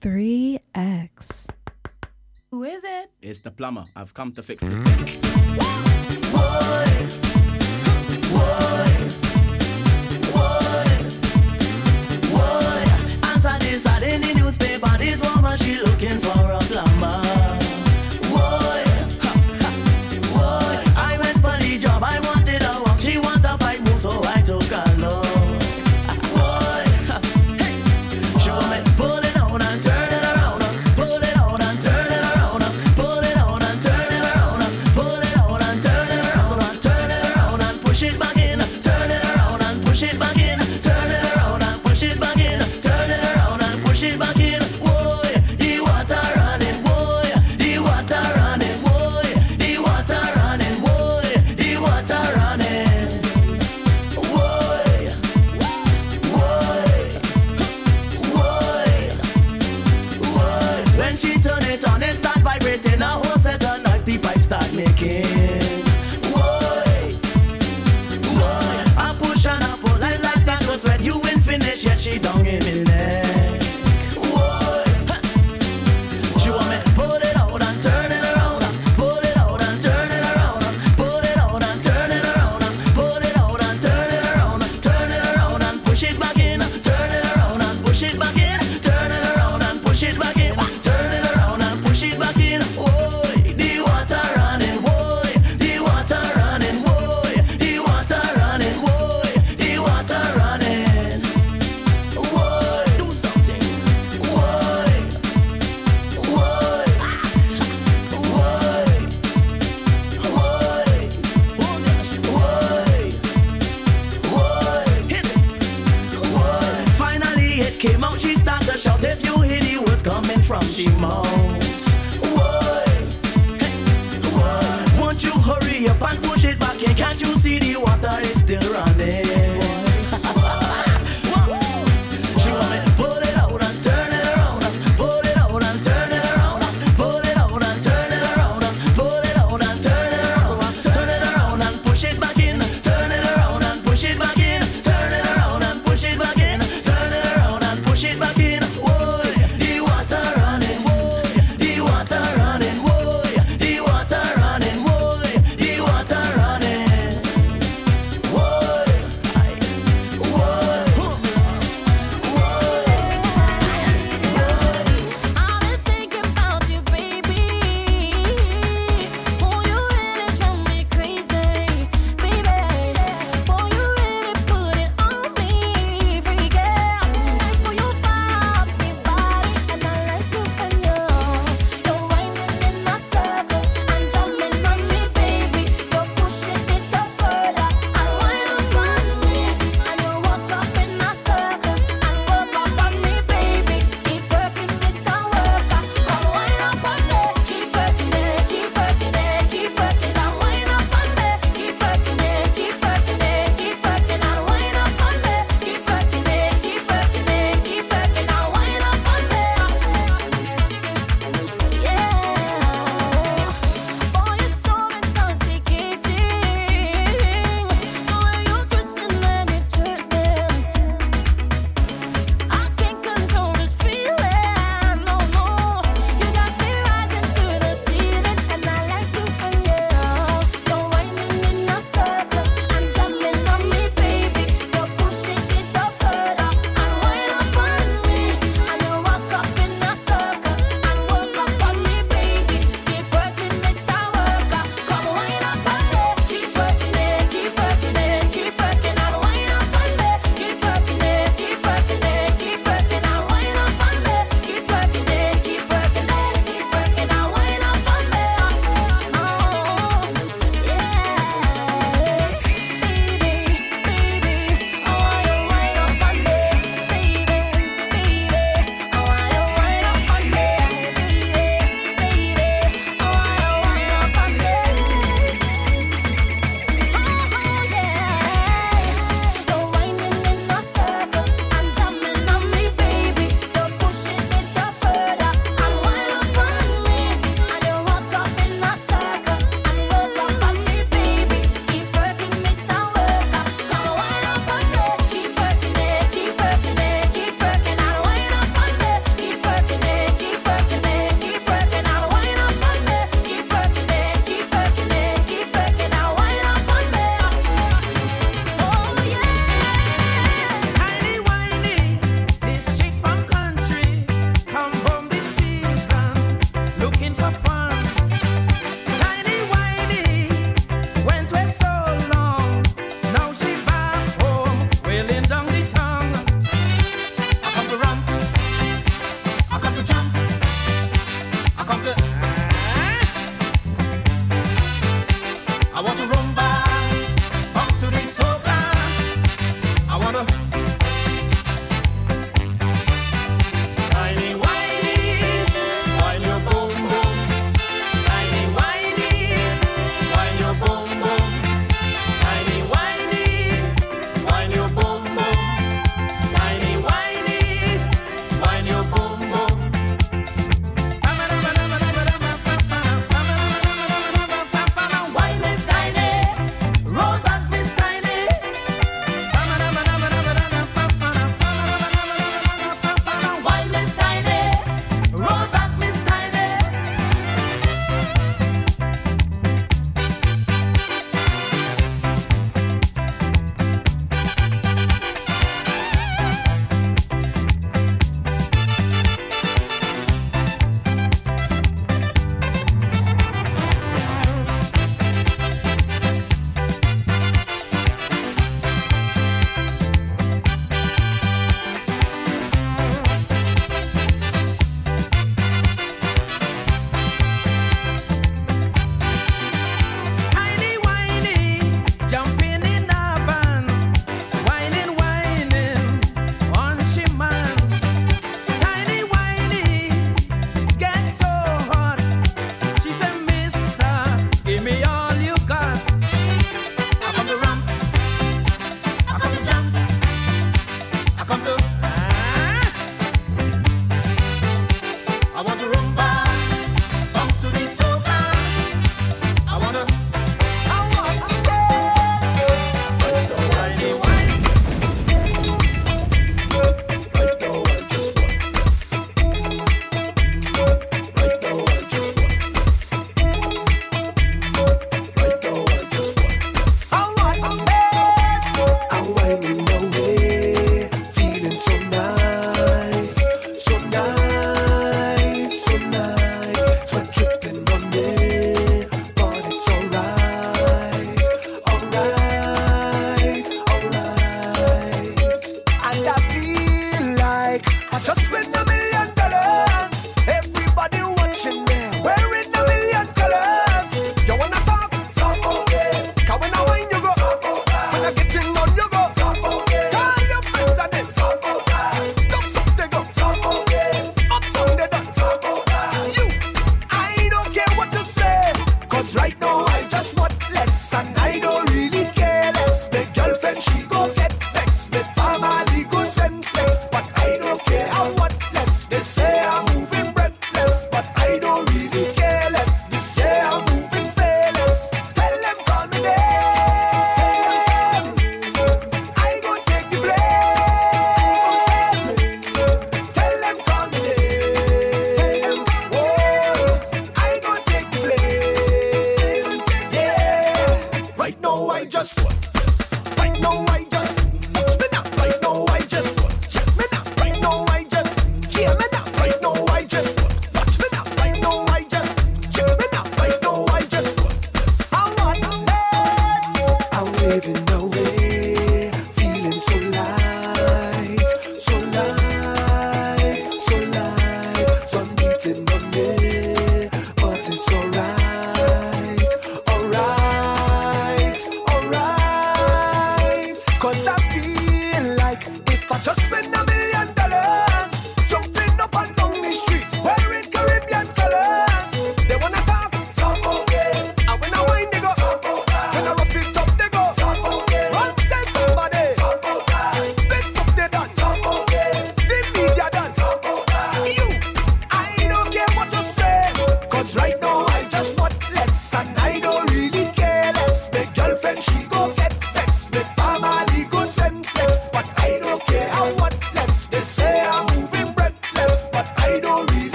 3X. Who is it? It's the plumber. I've come to fix the sink. What? What?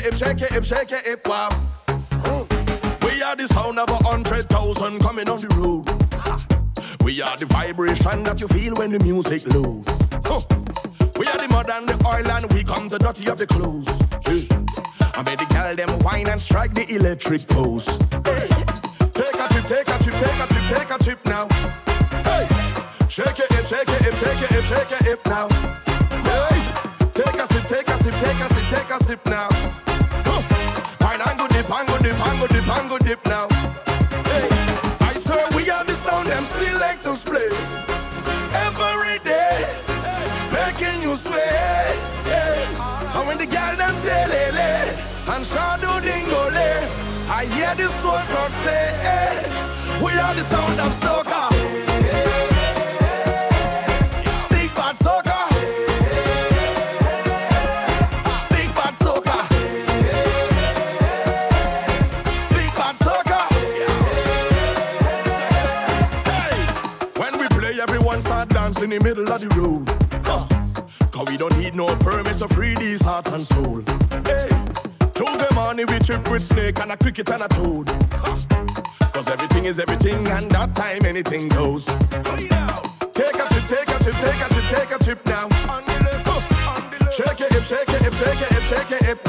it, hip shake it, hip shake it, hip wow. We are the sound of a hundred thousand coming on the road. We are the vibration that you feel when the music loads. Hmm. We are the mud and the oil and we come the dirty of the clothes. Yeah. I bet the girl them wine and strike the electric pose. soul say, hey, we are the sound of soca. Big bad. Big bad. Big bad. Hey, when we play, everyone start dancing in the middle of the road. Cause we don't need no permits to free these hearts and soul money we trip with snake and a cricket and a toad. Cause everything is everything and that time anything goes. Take a chip, take a chip, take a chip, take a chip now. Shake your hip, shake your hip, shake your hip, shake your hip.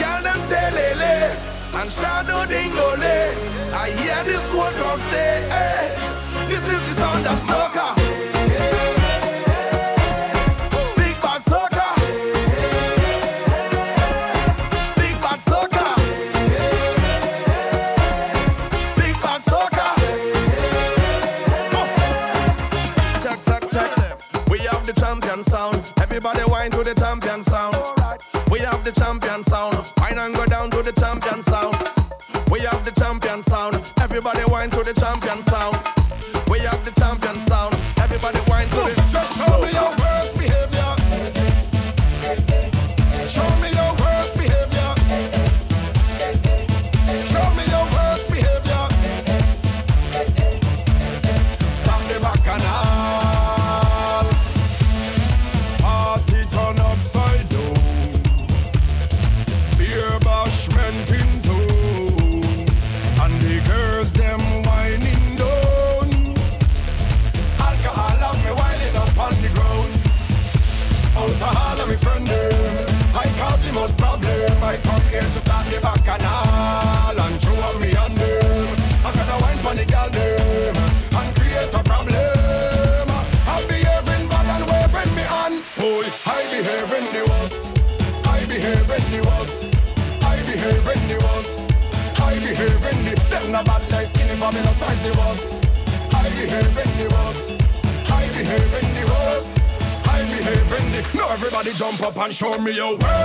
girl them say lele and shadow ding. I hear this world come say, hey, this is the sound of soca. show me your way.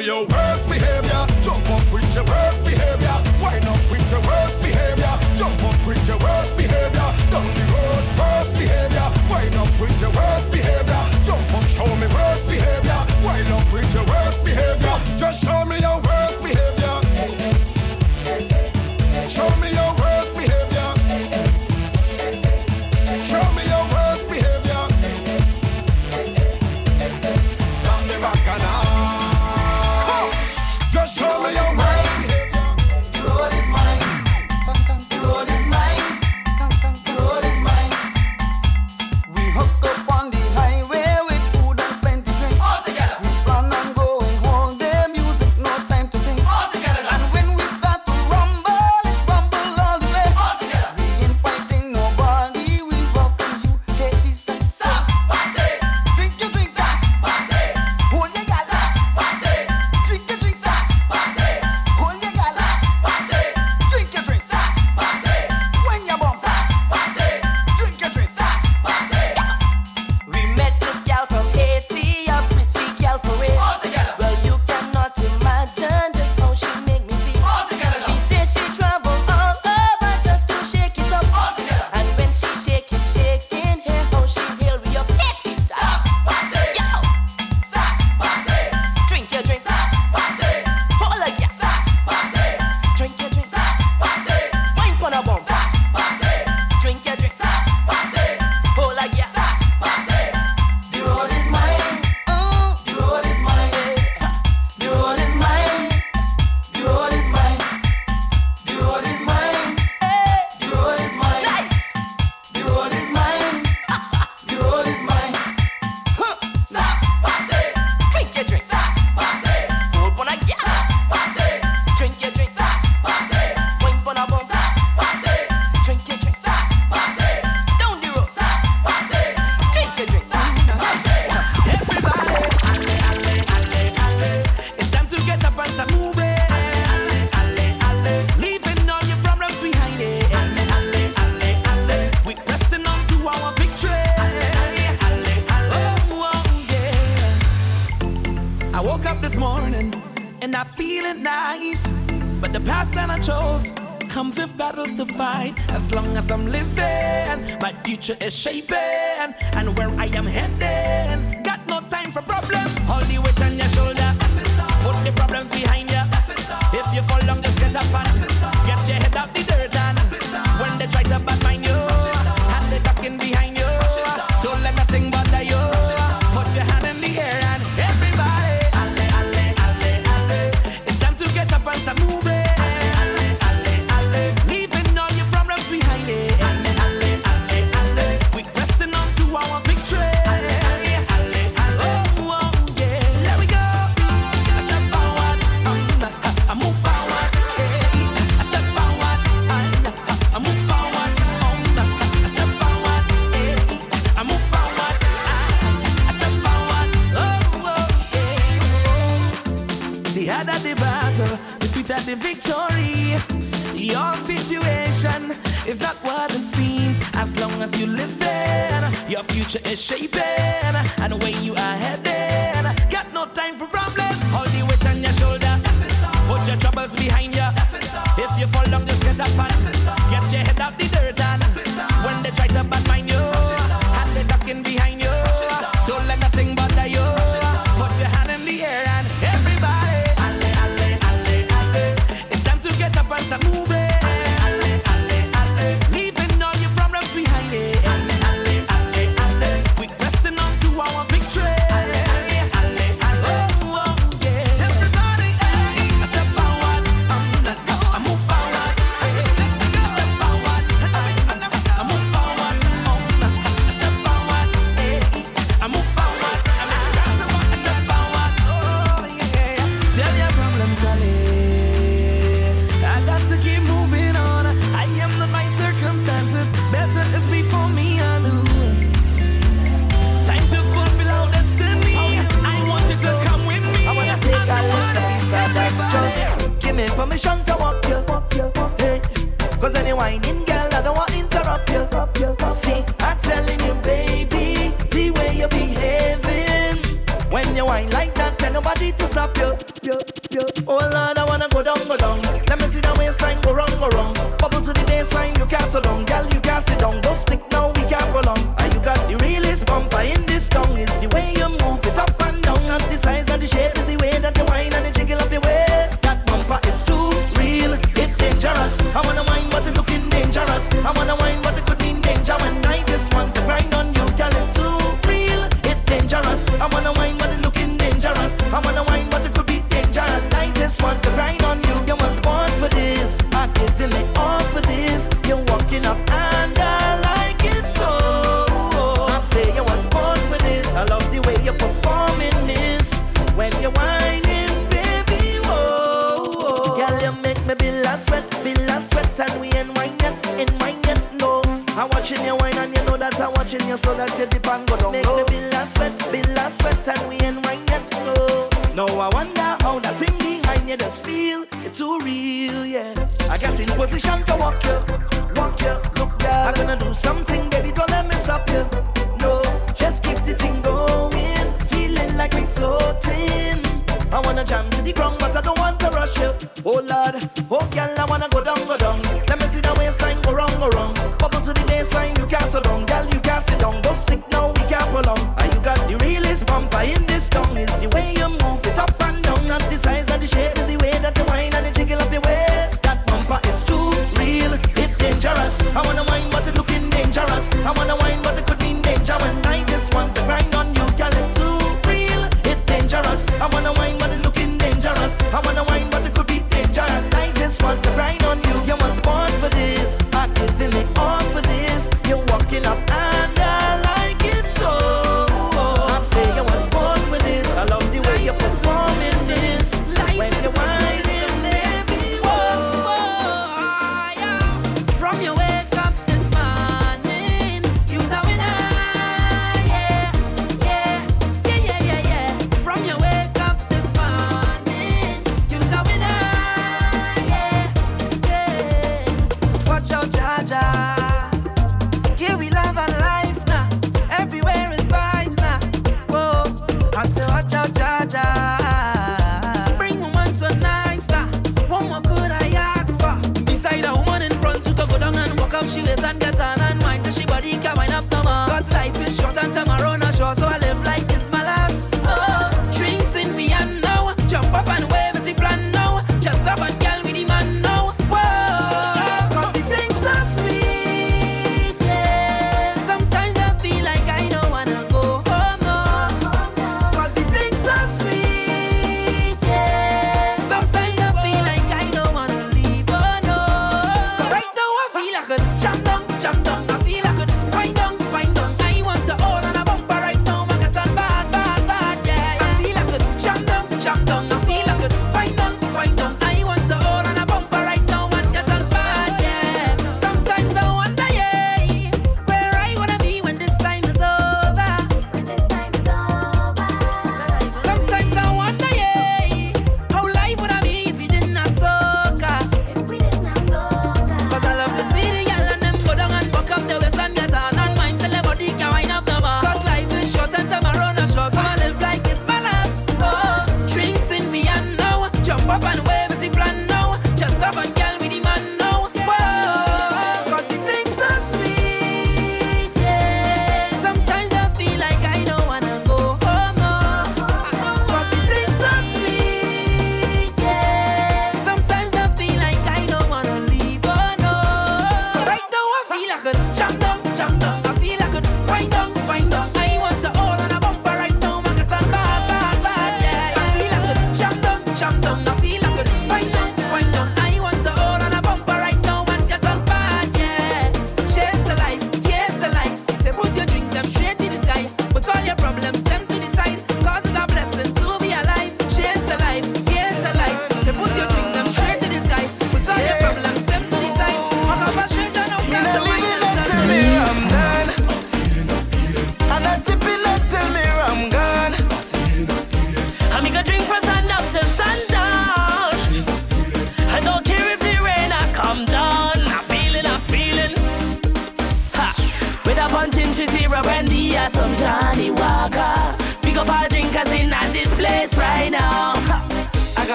me, yo.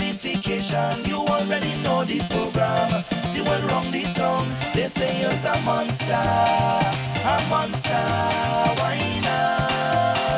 qualification, you already know the program. They will wrong the tongue, they say you're a monster, a monster, why not?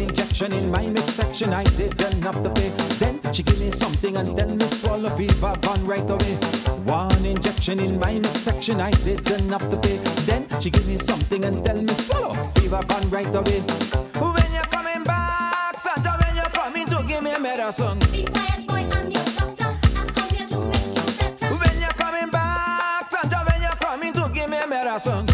injection in my midsection. I didn't have to pay. Then she give me something and then me swallow Viva Van right away. One injection in my midsection. I didn't have to pay. Then she give me something and tell me swallow Viva Van right away. When you're coming back, Santa, when you're coming to give me medicine. Be boy, I'm your doctor. I come here to make you better. When you're coming back, when you're coming to give me medicine.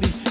party.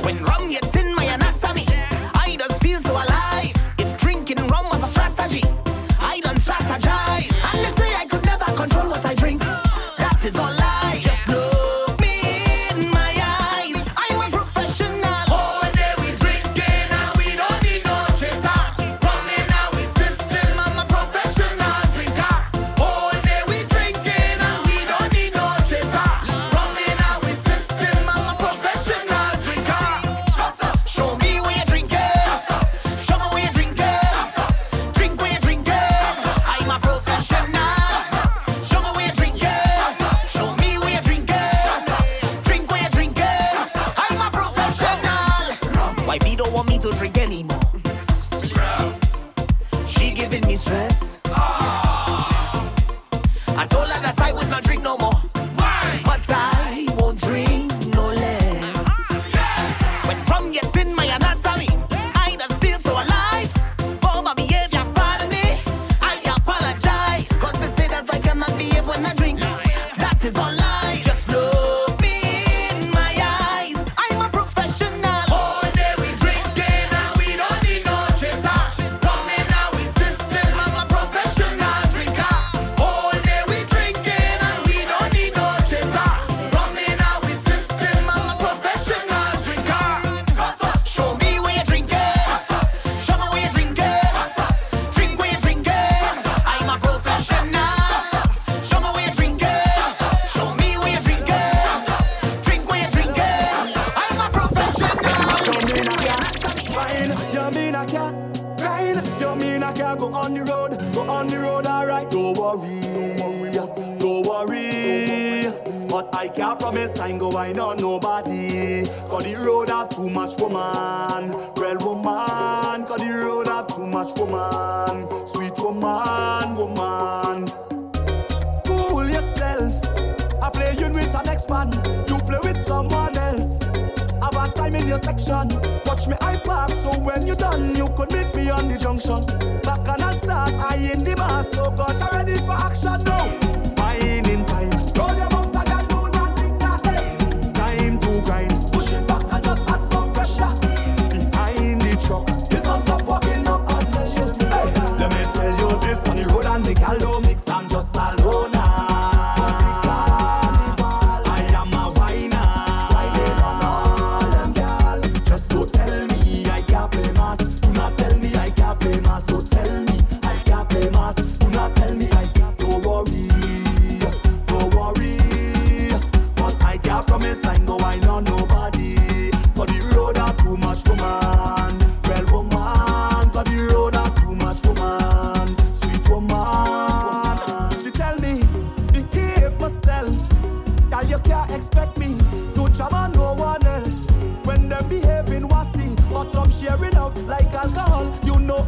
When rum get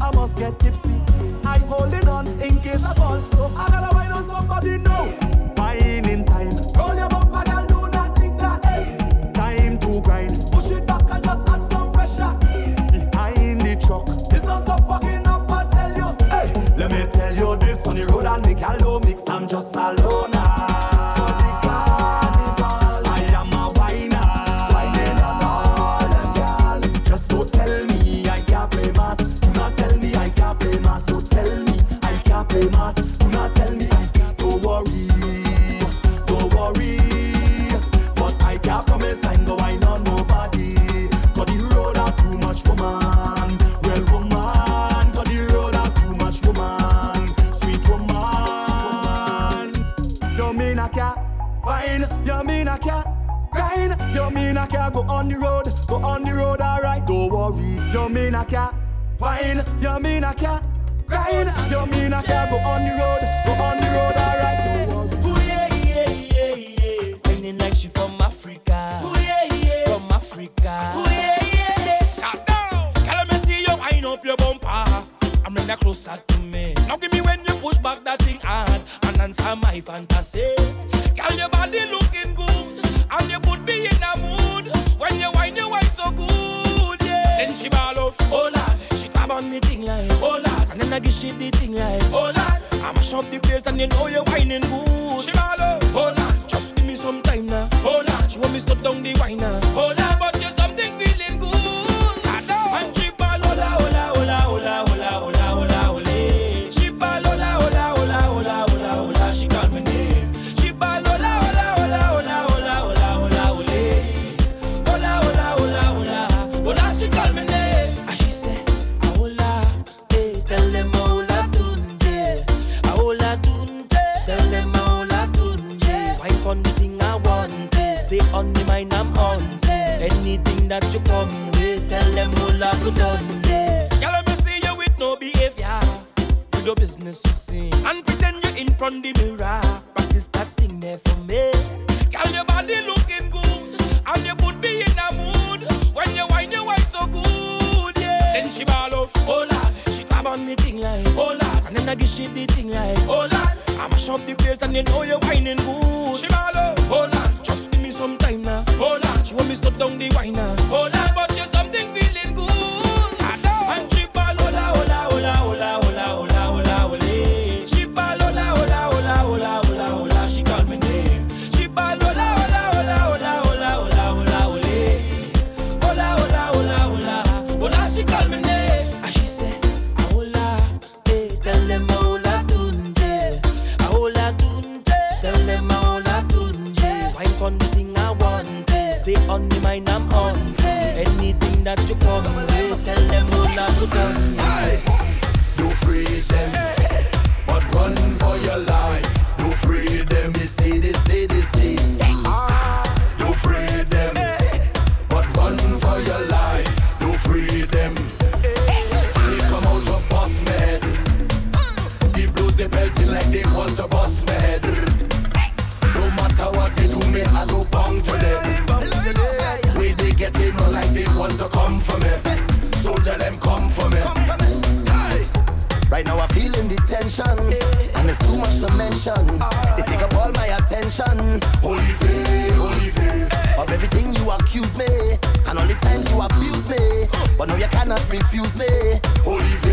I must get tipsy. I'm holding on in case I fall, so I gotta wind on somebody now. Wine in time. Roll your bumper, girl, do not linger. Hey. Time to grind. Push it back and just add some pressure. Behind the truck, it's not so fucking up. I tell you, hey. Let me tell you this on the road and make a low mix. I'm just alone. Stay on the mind, I'm on. Anything that you come, tell them all not to come. Holy faith, holy faith. Of everything you accuse me, and all the times you abuse me, but now you cannot refuse me. Holy.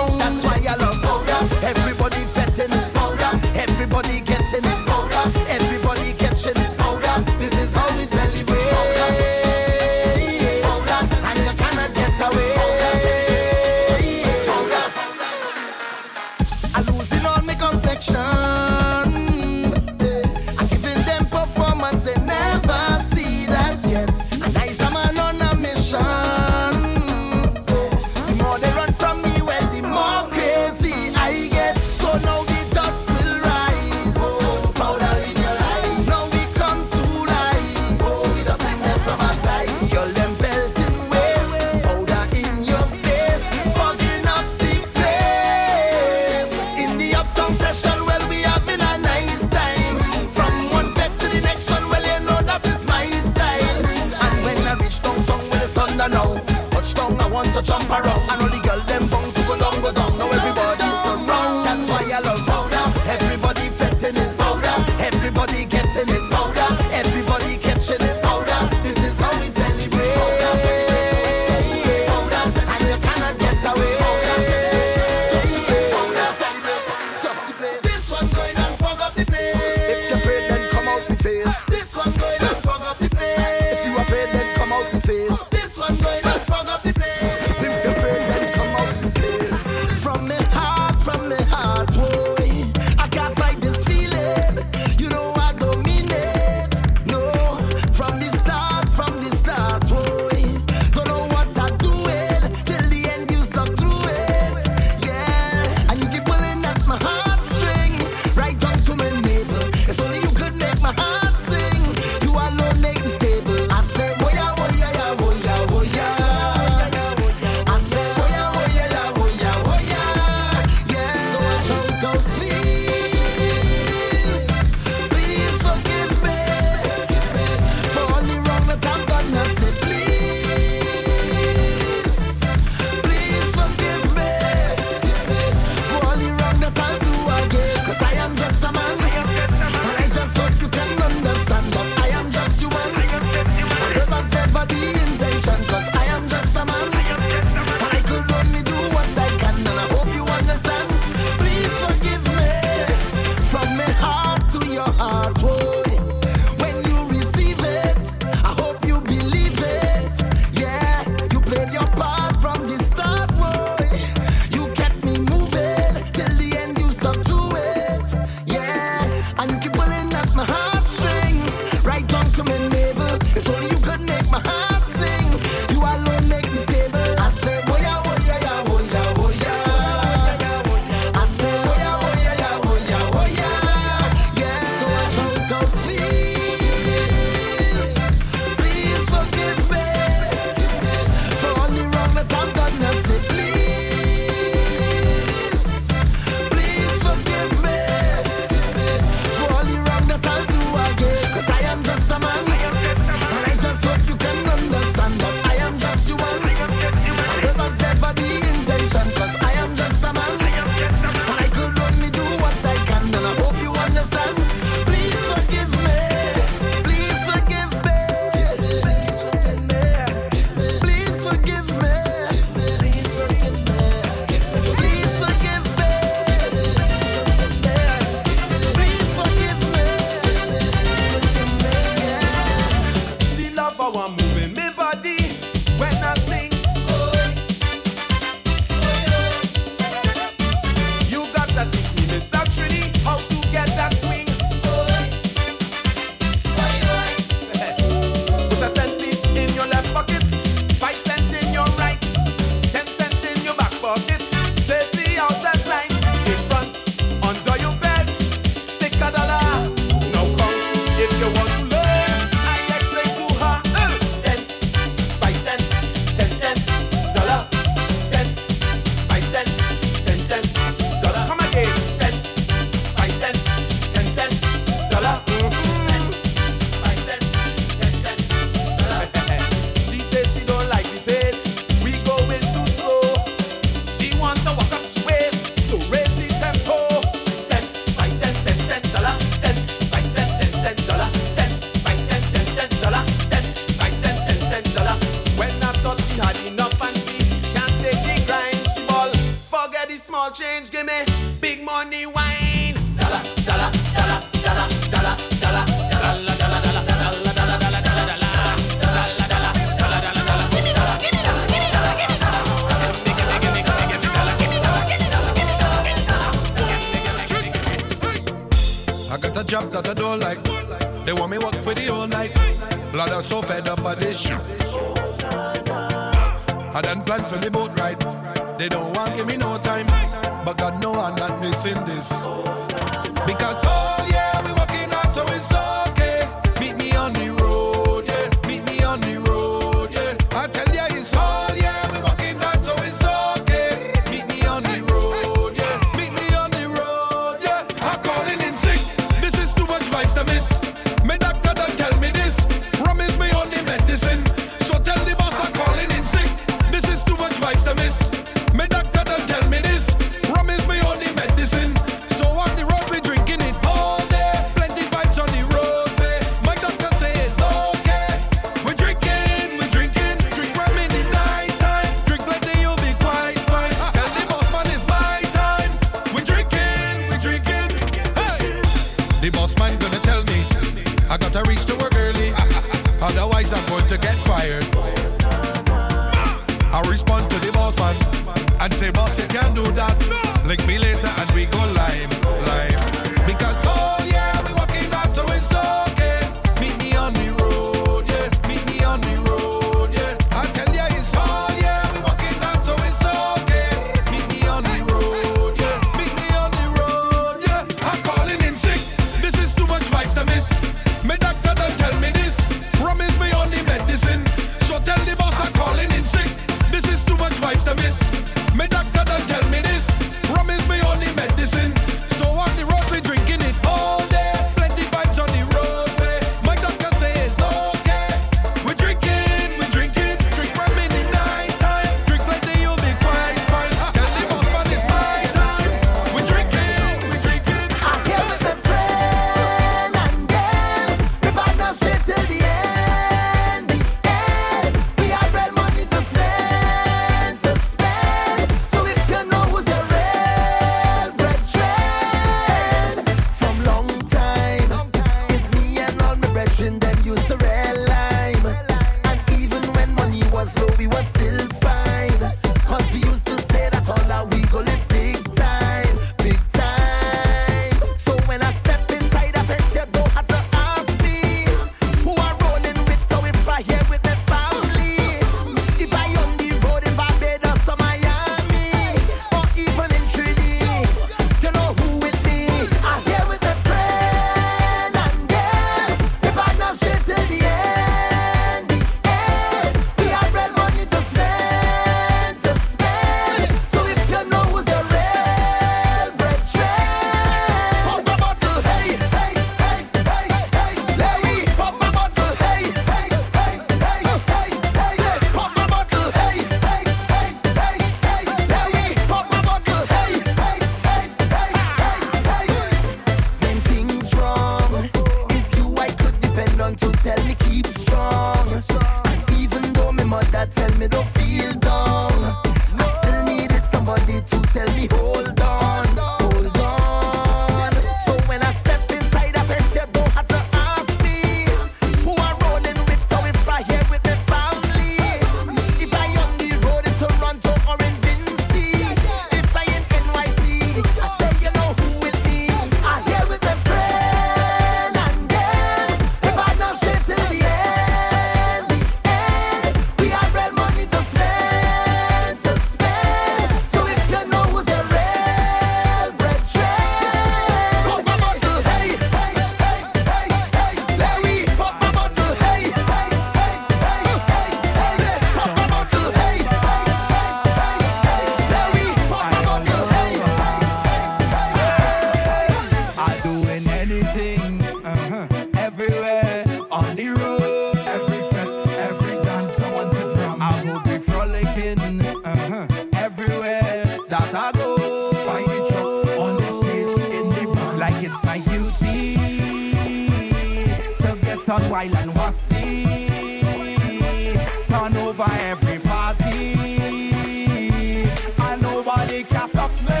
nobody can stop me.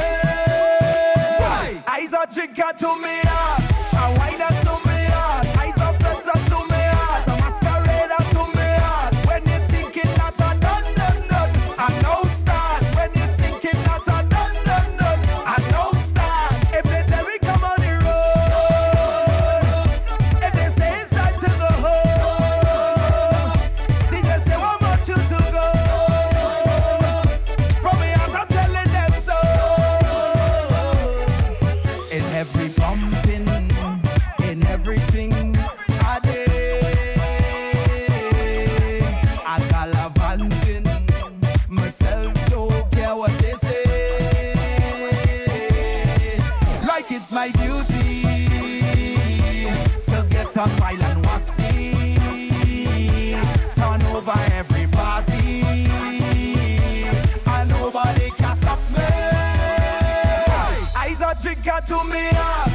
Why? I's a to me. to me up.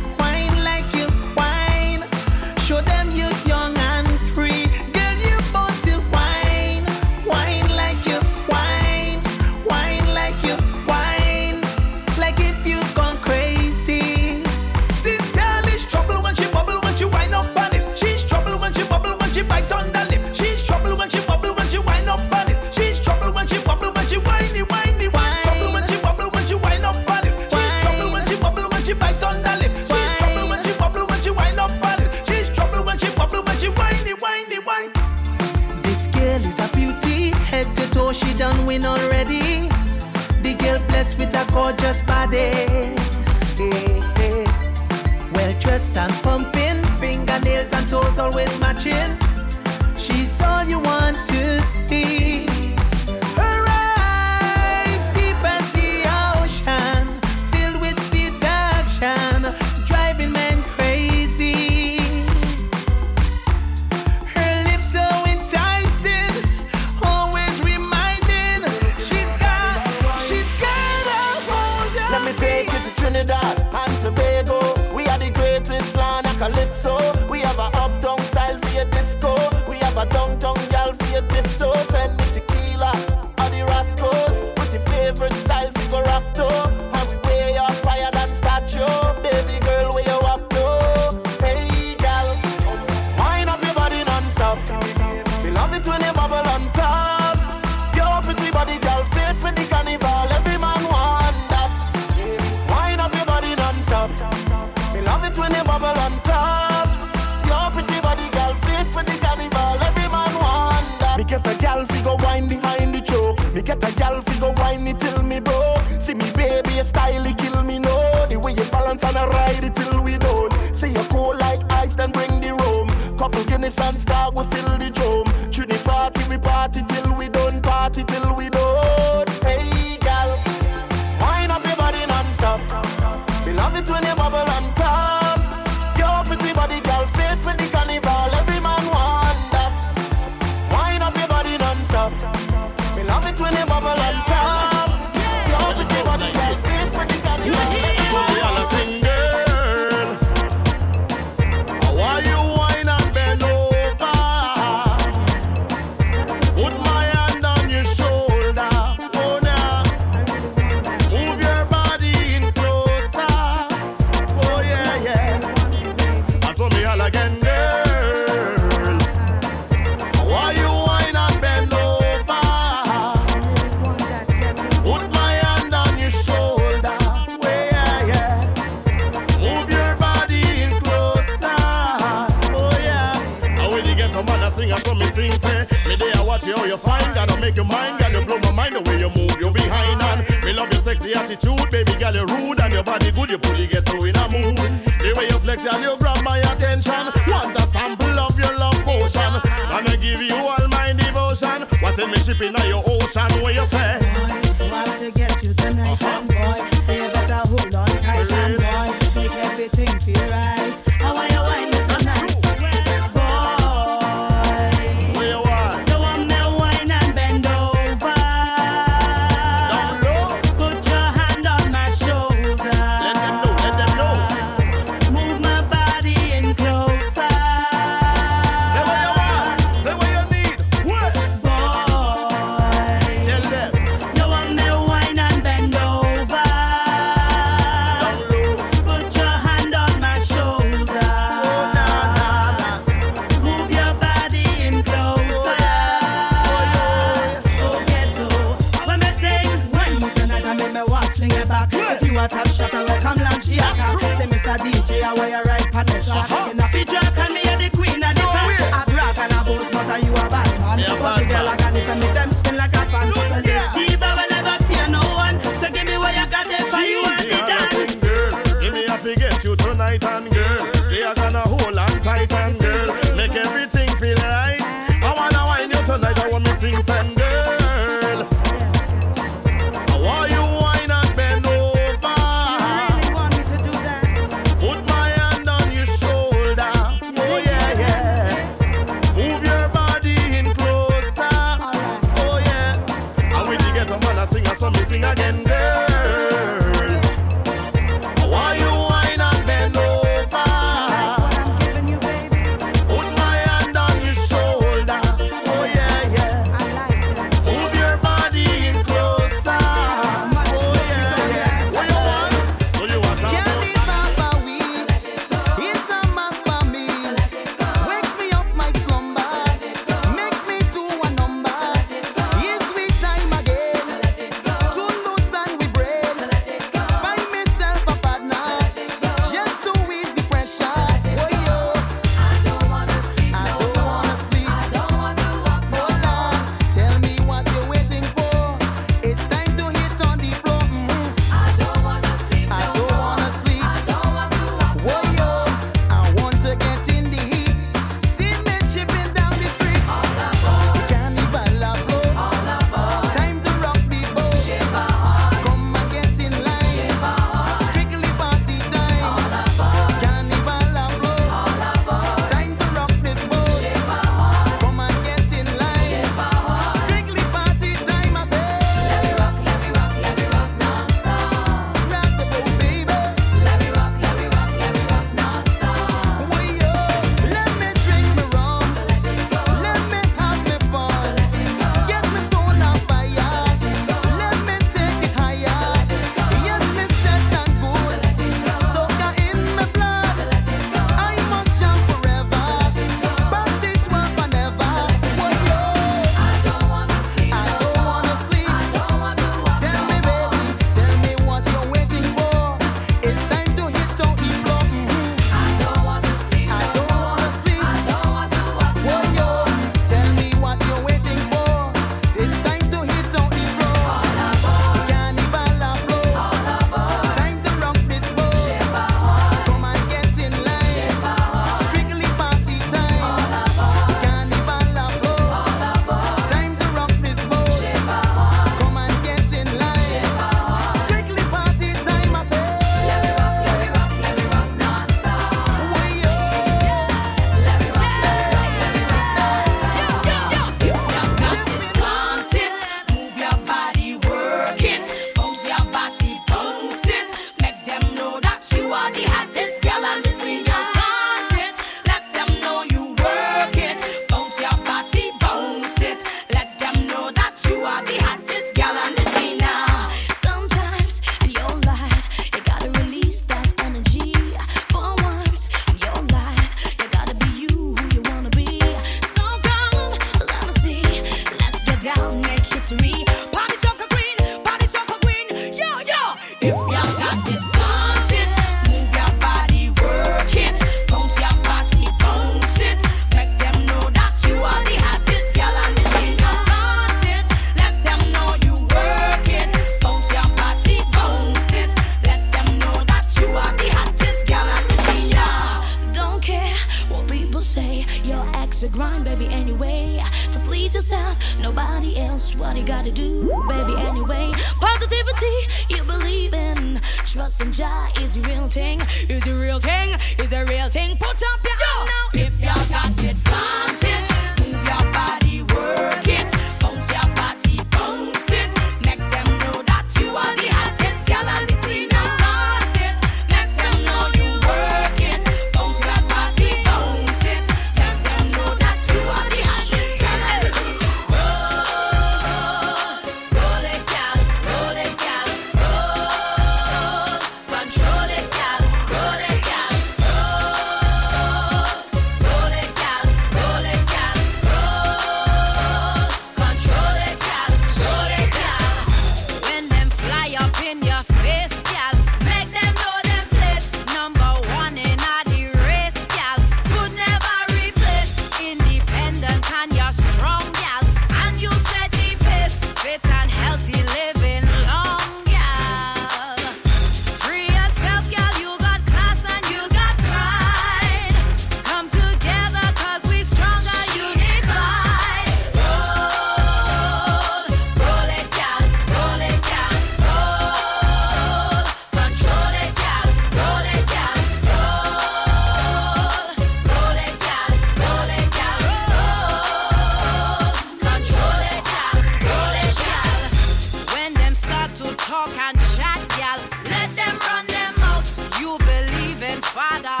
Father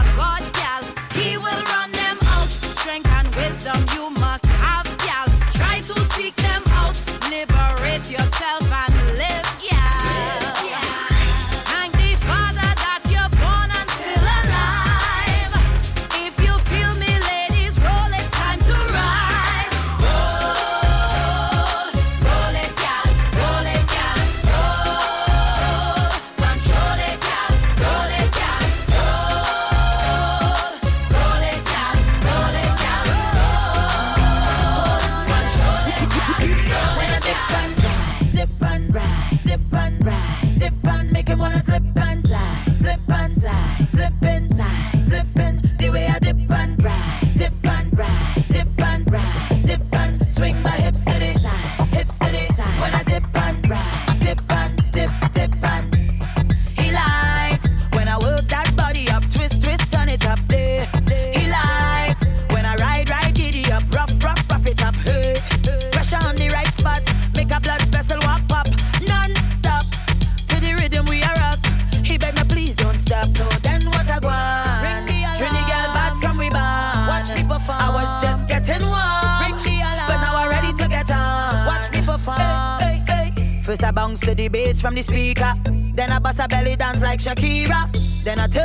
Shakira. Then I turn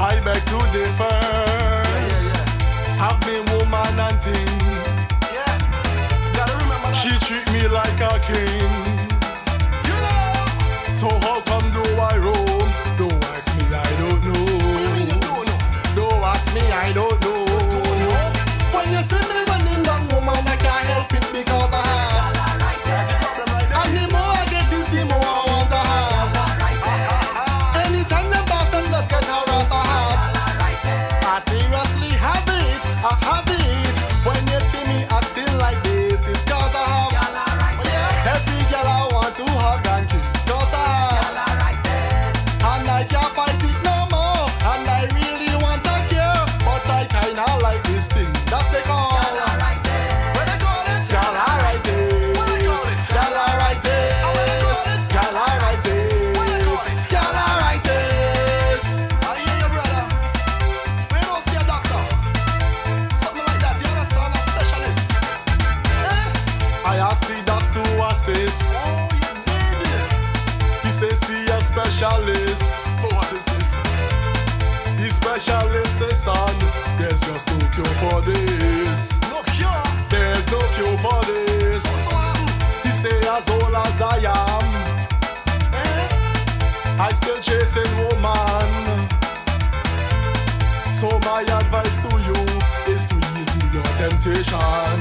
I beg to differ. Have me woman and thing. She treat me like a king. So how come do I roll? There's just no cure for this. No cure. There's no cure for this. He say as old as I am. Eh? I still chasing woman. So my advice to you is to yield to your temptation.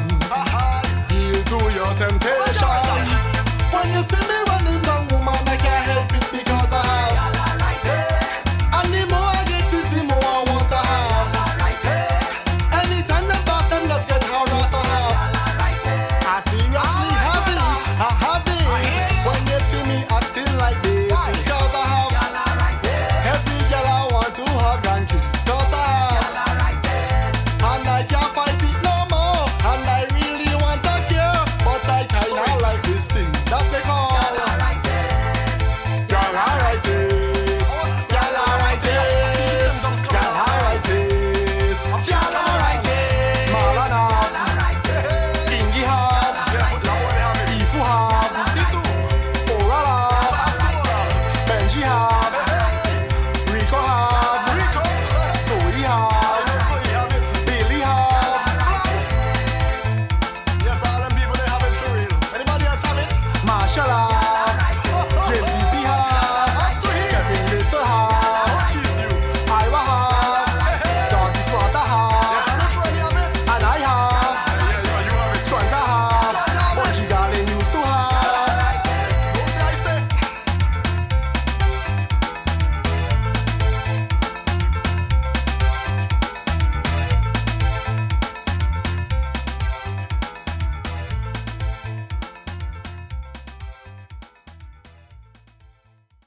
Yield to your temptation. When you see me